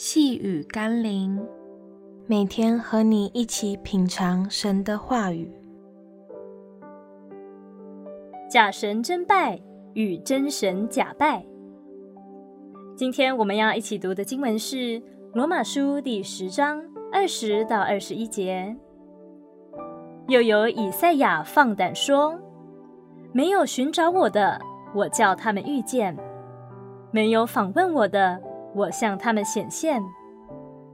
细雨甘霖，每天和你一起品尝神的话语。假神真拜与真神假拜。今天我们要一起读的经文是《罗马书》第十章二十到二十一节。又有以赛亚放胆说：“没有寻找我的，我叫他们遇见；没有访问我的。”我向他们显现。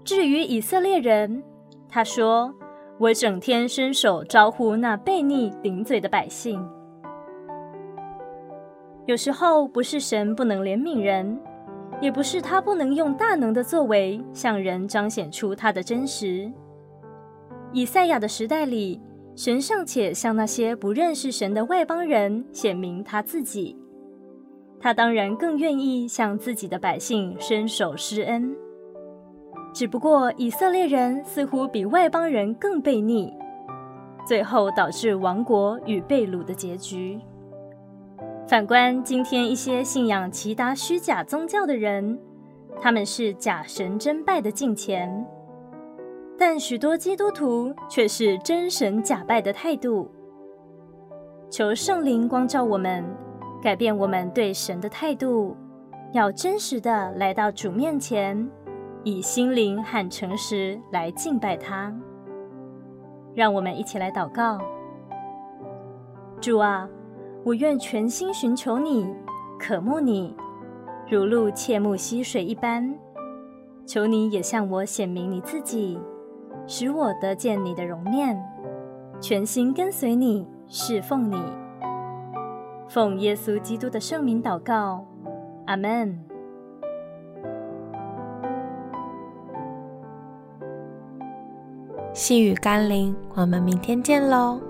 至于以色列人，他说：“我整天伸手招呼那悖逆顶嘴的百姓。”有时候不是神不能怜悯人，也不是他不能用大能的作为向人彰显出他的真实。以赛亚的时代里，神尚且向那些不认识神的外邦人显明他自己。他当然更愿意向自己的百姓伸手施恩，只不过以色列人似乎比外邦人更悖逆，最后导致亡国与被掳的结局。反观今天一些信仰奇达虚假宗教的人，他们是假神真拜的敬虔，但许多基督徒却是真神假拜的态度。求圣灵光照我们。改变我们对神的态度，要真实的来到主面前，以心灵和诚实来敬拜他。让我们一起来祷告：主啊，我愿全心寻求你，渴慕你，如鹿切慕溪水一般。求你也向我显明你自己，使我得见你的容面，全心跟随你，侍奉你。奉耶稣基督的圣名祷告，阿门。细雨甘霖，我们明天见喽。